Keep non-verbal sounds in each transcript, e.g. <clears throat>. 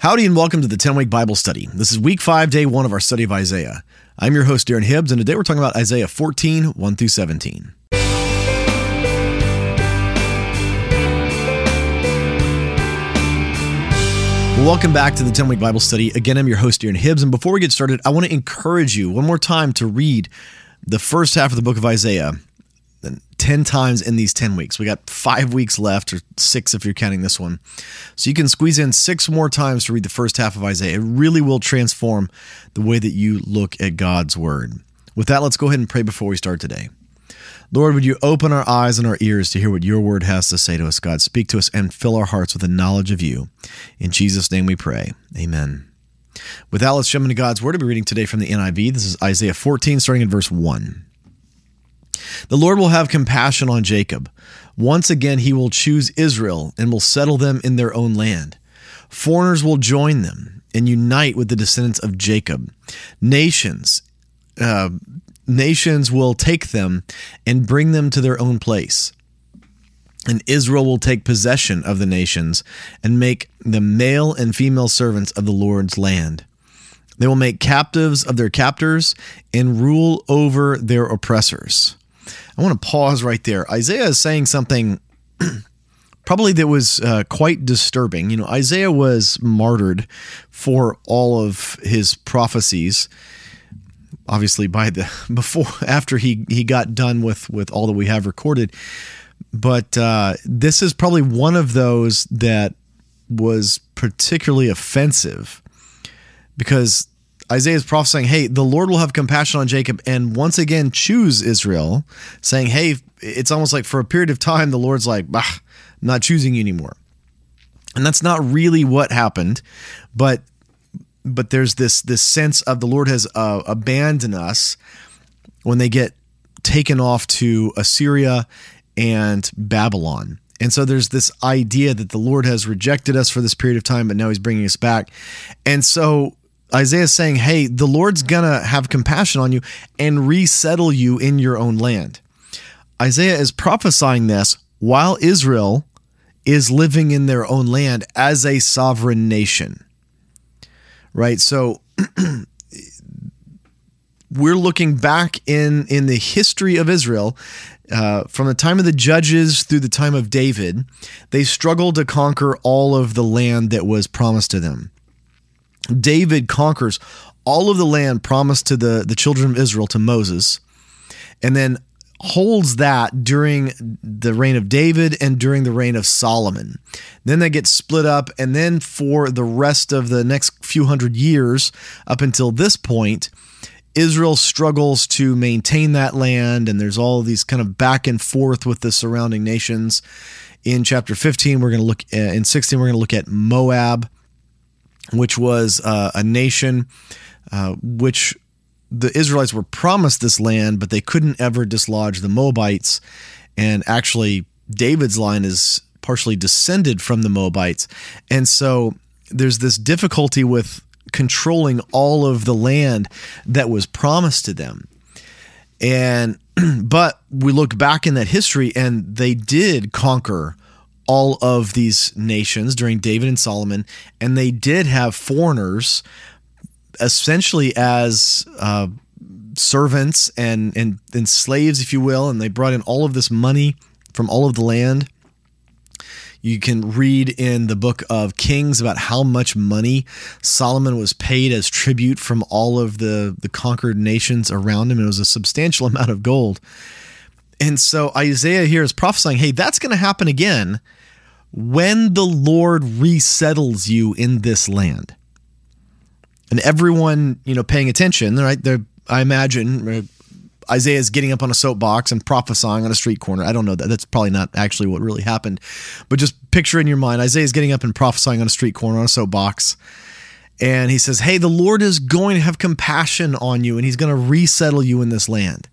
Howdy and welcome to the 10 week Bible study. This is week 5, day 1 of our study of Isaiah. I'm your host, Darren Hibbs, and today we're talking about Isaiah 14, 1 through 17. Welcome back to the 10 week Bible study. Again, I'm your host, Darren Hibbs, and before we get started, I want to encourage you one more time to read the first half of the book of Isaiah 10 times in these 10 weeks. We got five weeks left, or six if you're counting this one. So you can squeeze in six more times to read the first half of Isaiah. It really will transform the way that you look at God's word. With that, let's go ahead and pray before we start today. Lord, would you open our eyes and our ears to hear what your word has to say to us, God? Speak to us and fill our hearts with the knowledge of you. In Jesus' name we pray. Amen. With that, let's jump into God's word. I'll be reading today from the NIV. This is Isaiah 14, starting in verse 1. The Lord will have compassion on Jacob. Once again, he will choose Israel and will settle them in their own land. Foreigners will join them and unite with the descendants of Jacob. Nations, uh, nations will take them and bring them to their own place. And Israel will take possession of the nations and make them male and female servants of the Lord's land. They will make captives of their captors and rule over their oppressors. I want to pause right there. Isaiah is saying something <clears throat> probably that was uh, quite disturbing. You know, Isaiah was martyred for all of his prophecies. Obviously, by the <laughs> before after he he got done with with all that we have recorded, but uh, this is probably one of those that was particularly offensive because Isaiah is prophesying, hey, the Lord will have compassion on Jacob and once again choose Israel, saying, hey, it's almost like for a period of time, the Lord's like, bah, I'm not choosing you anymore. And that's not really what happened, but but there's this this sense of the Lord has uh, abandoned us when they get taken off to Assyria and Babylon. And so there's this idea that the Lord has rejected us for this period of time, but now he's bringing us back. And so Isaiah is saying, hey, the Lord's going to have compassion on you and resettle you in your own land. Isaiah is prophesying this while Israel is living in their own land as a sovereign nation. Right? So <clears throat> we're looking back in in the history of Israel uh, from the time of the judges through the time of David, they struggled to conquer all of the land that was promised to them. David conquers all of the land promised to the, the children of Israel to Moses, and then holds that during the reign of David and during the reign of Solomon. Then they get split up, and then for the rest of the next few hundred years, up until this point, Israel struggles to maintain that land, and there's all these kind of back and forth with the surrounding nations. In chapter 15, we're going to look, uh, in 16, we're going to look at Moab which was uh, a nation uh, which the Israelites were promised this land, but they couldn't ever dislodge the Moabites. And actually, David's line is partially descended from the Moabites. And so there's this difficulty with controlling all of the land that was promised to them. And <clears throat> but we look back in that history and they did conquer all of these nations during David and Solomon, and they did have foreigners essentially as uh, servants and, and and slaves, if you will, and they brought in all of this money from all of the land. You can read in the book of Kings about how much money Solomon was paid as tribute from all of the, the conquered nations around him. It was a substantial <laughs> amount of gold. And so Isaiah here is prophesying, hey, that's going to happen again when the Lord resettles you in this land. And everyone, you know, paying attention, right? They're, I imagine Isaiah is getting up on a soapbox and prophesying on a street corner. I don't know that. That's probably not actually what really happened. But just picture in your mind Isaiah is getting up and prophesying on a street corner on a soapbox. And he says, Hey, the Lord is going to have compassion on you and he's going to resettle you in this land.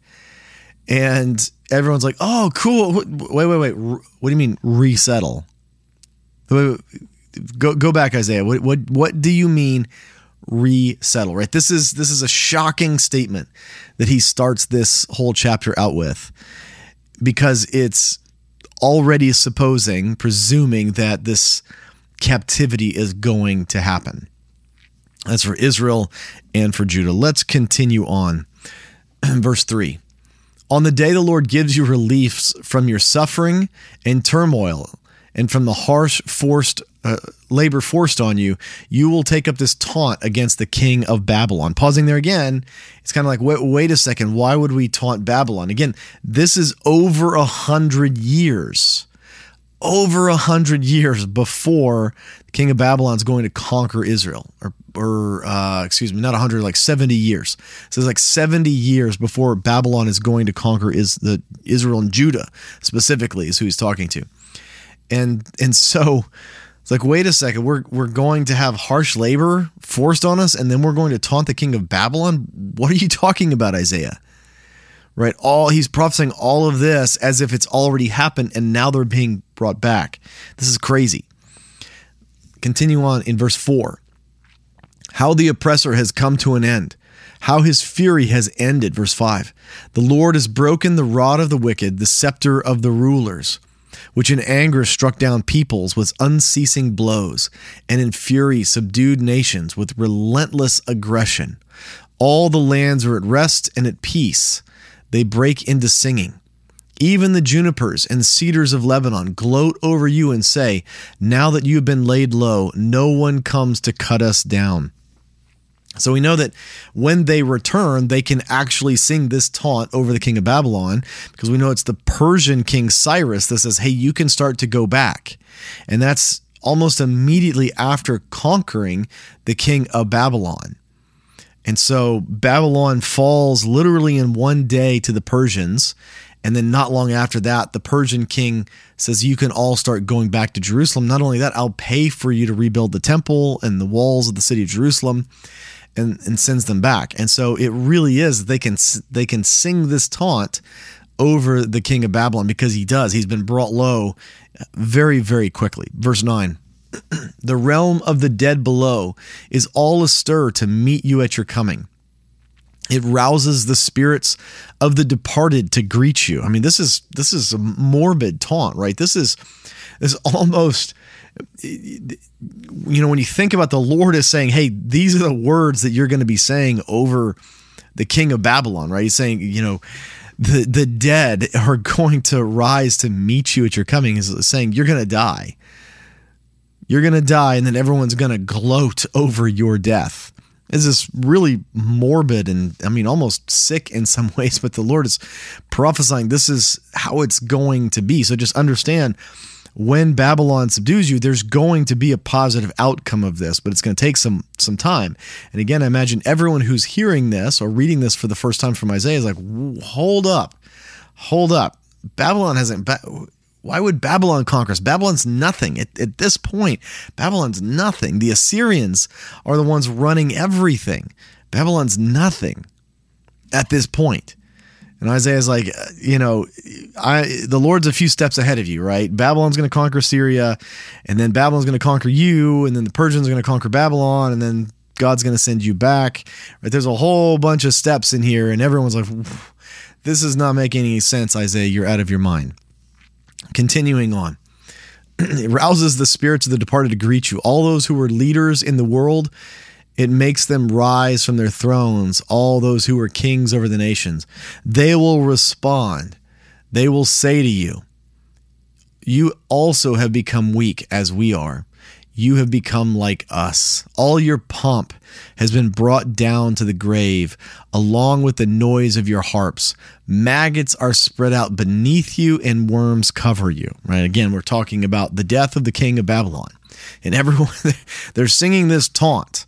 And everyone's like, Oh, cool. Wait, wait, wait. What do you mean resettle? Go go back, Isaiah. What what what do you mean resettle? Right. This is this is a shocking statement that he starts this whole chapter out with, because it's already supposing, presuming that this captivity is going to happen. That's for Israel and for Judah. Let's continue on. <clears throat> Verse 3 On the day the Lord gives you reliefs from your suffering and turmoil, and from the harsh forced uh, labor forced on you, you will take up this taunt against the king of Babylon. Pausing there again, it's kind of like, wait, wait a second, why would we taunt Babylon? Again, this is over a hundred years over a hundred years before the king of Babylon is going to conquer Israel, or, or uh, excuse me, not a hundred, like seventy years. So it's like seventy years before Babylon is going to conquer is the Israel and Judah specifically is who he's talking to, and and so it's like wait a second, we're we're going to have harsh labor forced on us, and then we're going to taunt the king of Babylon. What are you talking about, Isaiah? right? All he's prophesying all of this as if it's already happened and now they're being brought back. This is crazy. Continue on in verse 4. How the oppressor has come to an end, how his fury has ended. Verse 5. The Lord has broken the rod of the wicked, the scepter of the rulers, which in anger struck down peoples with unceasing blows, and in fury subdued nations with relentless aggression. All the lands are at rest and at peace they break into singing. Even the junipers and cedars of Lebanon gloat over you and say, Now that you have been laid low, no one comes to cut us down. So we know that when they return, they can actually sing this taunt over the king of Babylon because we know it's the Persian king Cyrus that says, Hey, you can start to go back. And that's almost immediately after conquering the king of Babylon. And so Babylon falls literally in one day to the Persians. And then not long after that, the Persian king says, You can all start going back to Jerusalem. Not only that, I'll pay for you to rebuild the temple and the walls of the city of Jerusalem. And, and sends them back. And so it really is they can they can sing this taunt over the king of Babylon because he does. He's been brought low very, very quickly. Verse 9 <clears throat> the realm of the dead below is all astir to meet you at your coming. It rouses the spirits of the departed to greet you. I mean, this is this is a morbid taunt, right? This is this is <laughs> almost you know when you think about the Lord is saying, "Hey, these are the words that you're going to be saying over the king of Babylon," right? He's saying, you know, the the dead are <laughs> going to rise to meet you at your coming. He's saying you're going to die you're going to die, and then everyone's going to gloat over your death. Is this really morbid and I mean almost sick in <laughs> some ways, but the Lord is prophesying this is how it's going to be. So just understand when Babylon subdues you, there's going to be a positive outcome of this, but it's going to take some some time. And again, I imagine everyone who's hearing this or reading this for the first time from Isaiah is like, hold up, hold up. Babylon hasn't. Why would Babylon conquer us? Babylon's nothing. At, at this point, Babylon's nothing. The Assyrians are the ones running everything. Babylon's nothing at this point. And Isaiah's like, you know, I the Lord's a few steps ahead of you, right? Babylon's going to conquer Syria, and then Babylon's going to conquer you, and then the Persians are going to conquer Babylon, and then God's going to send you back. There's a whole bunch of steps in here, and everyone's like, this is not making any sense, Isaiah. You're out of your mind. Continuing on. <clears throat> it rouses the spirits of the departed to greet you. All those who were leaders in the world, it makes them rise from their thrones. All those who were kings over the nations, they will respond. They will say to you, You also have become weak as we are you have become like us. All your pomp has been brought down to the grave, along with the noise of your harps. Maggots are spread out beneath you, and worms cover you. Right? Again, we're talking about the death of the king of Babylon. And everyone, <laughs> they're singing this taunt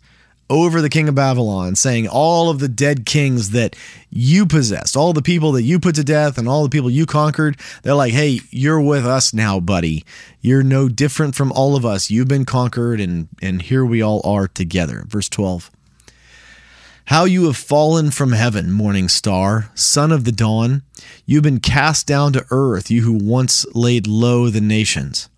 over the king of Babylon, saying all of the dead kings that you possessed, all the people that you put to death, and all the people you conquered, they're like, hey, you're with us now, buddy. You're no different from all of us. You've been conquered, and, and here we all are together. Verse 12. How you have fallen from heaven, morning star, son of the dawn. You've been cast down to earth, you who once laid low the nations.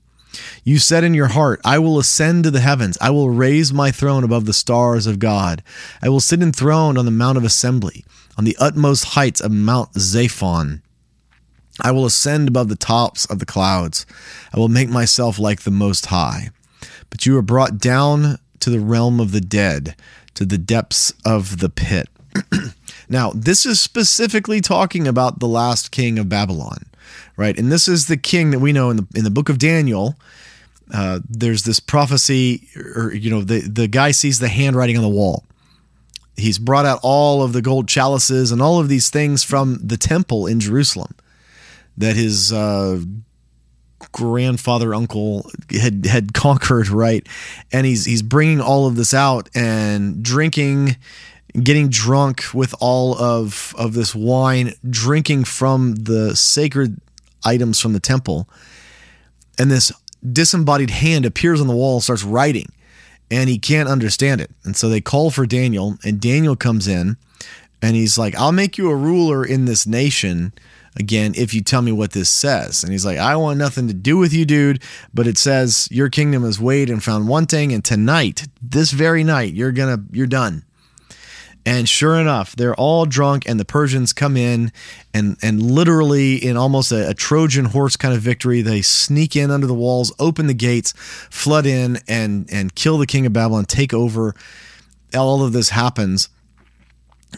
You said in your heart, I will ascend to the heavens. I will raise my throne above the stars of God. I will sit enthroned on the Mount of Assembly, on the utmost heights of Mount Zaphon. I will ascend above the tops of the clouds. I will make myself like the Most High. but you were brought down to the realm of the dead, to the depths of the pit. <clears throat> now, this is specifically talking about the last king of Babylon, right? And this is the king that we know in the in the book of Daniel. Uh, there's this prophecy, or you know, the the guy sees the handwriting on the wall. He's brought out all of the gold chalices and all of these things from the temple in Jerusalem that his uh, grandfather uncle had had <laughs> conquered right and he's he's bringing all of this out and drinking getting drunk with all of of this wine drinking from the sacred items from the temple and this disembodied hand appears on the wall and starts writing and he can't understand it and so they call for Daniel and Daniel comes in and he's like I'll make you a ruler in this nation again if you tell me what this says. And he's like, I want nothing to do with you, dude. But it says your kingdom is weighed and found wanting, and tonight, this very night, you're gonna you're done. And sure enough, they're all drunk, and the Persians come in, and and literally in almost a, a, Trojan horse kind of victory, they sneak in under the walls, open the gates, flood in, and and kill the king of Babylon, take over. All of this happens,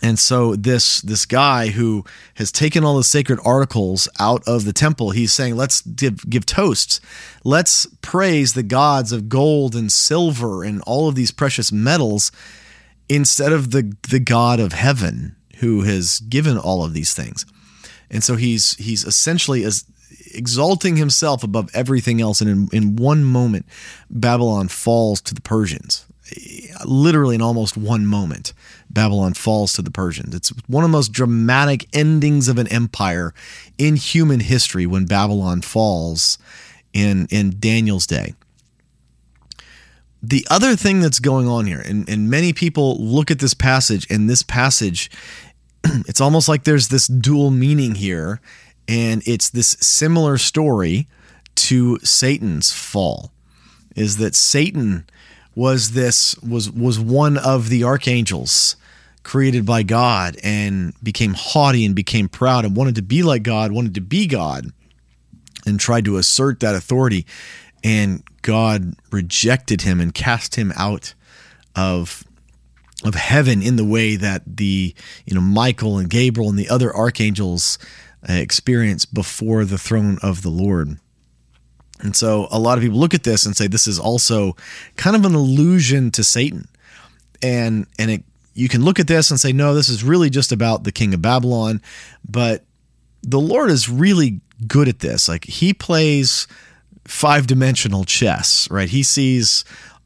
and so this this guy who has taken all the sacred articles out of the temple, he's saying, "Let's give, give toasts. Let's praise the gods of gold and silver and all of these precious metals instead of the the God of heaven who has given all of these things." And so he's he's essentially as exalting himself above everything else and in, in one moment Babylon falls to the Persians literally in almost one moment, Babylon falls to the Persians. It's one of the most dramatic endings of an empire in human history when Babylon falls in, in Daniel's day. The other thing that's going on here, and, and many people look at this passage, and this passage, <clears throat> it's almost like there's this dual meaning here, and it's this similar story to Satan's fall. Is that Satan was this was was one of the archangels created by God and became haughty and became proud and wanted to be like God, wanted to be God and tried to assert that authority and God rejected him and cast him out of of heaven in the way that the you know Michael and Gabriel and the other archangels uh, experience before the throne of the Lord. And so a lot of people look at this and say this is also kind of an allusion to Satan. And and it you can look at this and say no, this is really just about the king of Babylon, but the Lord is really good at this. Like he plays five-dimensional chess, right? He sees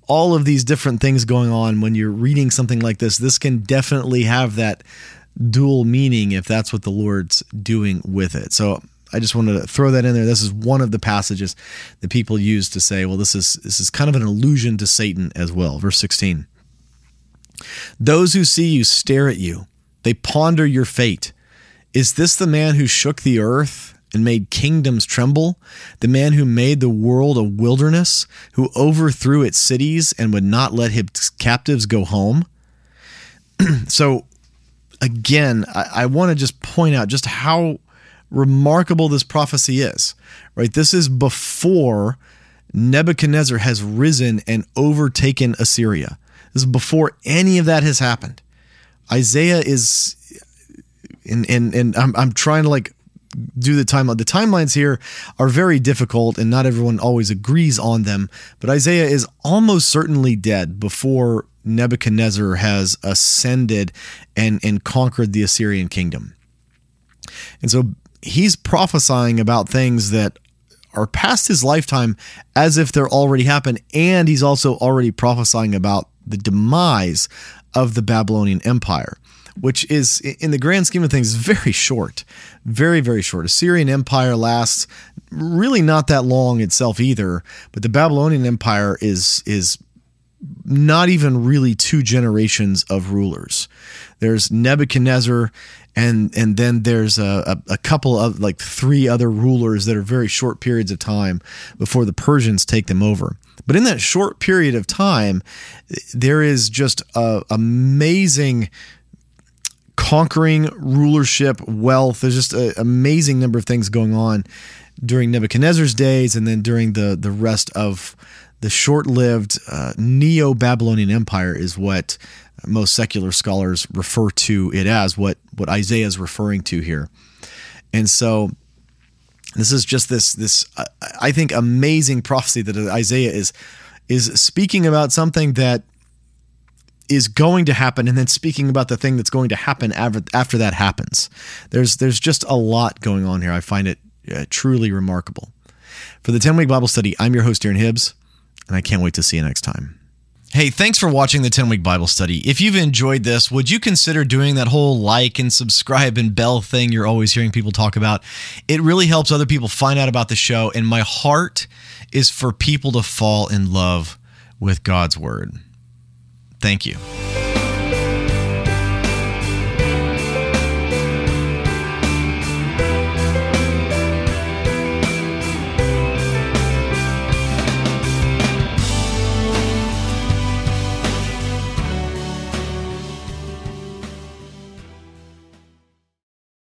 all of these different things going on when you're reading something like this. This can definitely have that dual meaning if that's what the Lord's doing with it. So I just wanted to throw that in there. This is one of the passages that people use to say, well, this is this is kind of an allusion to Satan as well. Verse 16. Those who see you stare at you. They ponder your fate. Is this the man who shook the earth and made kingdoms tremble? The man who made the world a wilderness, who overthrew its cities and would not let his captives go home? <clears throat> so again, I, I want to just point out just how remarkable this prophecy is, right? This is before Nebuchadnezzar has risen and overtaken Assyria. This is before any of that has happened. Isaiah is, and and and I'm I'm trying to like do the timeline. The timelines here are very difficult, and not everyone always agrees on them. But Isaiah is almost certainly dead before Nebuchadnezzar has ascended and and conquered the Assyrian kingdom. And so he's prophesying about things that are past his lifetime as if they're already happened. And he's also already prophesying about the demise of the Babylonian Empire, which is, in the grand scheme of things, very short. Very, very short. Assyrian Empire lasts really not that long itself either, but the Babylonian Empire is is not even really two generations of rulers. There's Nebuchadnezzar and and then there's a, a, a, couple of like three other rulers that are very short periods of time before the Persians take them over. But in that short period of time, there is just a amazing conquering rulership, wealth. There's just an amazing number of things going on during Nebuchadnezzar's days, and then during the the rest of the short-lived uh, Neo-Babylonian Empire is what most secular scholars refer to it as. What what Isaiah is referring to here, and so this is just this this uh, I think amazing prophecy that Isaiah is is speaking about something that is going to happen and then speaking about the thing that's going to happen after, that happens. There's there's just a lot going on here. I find it uh, truly remarkable. For the 10 week Bible study, I'm your host, Darren Hibbs, and I can't wait to see you next time. Hey, thanks for watching the 10 week Bible study. If you've enjoyed this, would you consider doing that whole like and subscribe and bell thing you're always hearing people talk about? It really helps other people find out about the show, and my heart is for people to fall in love with God's Word. Thank you.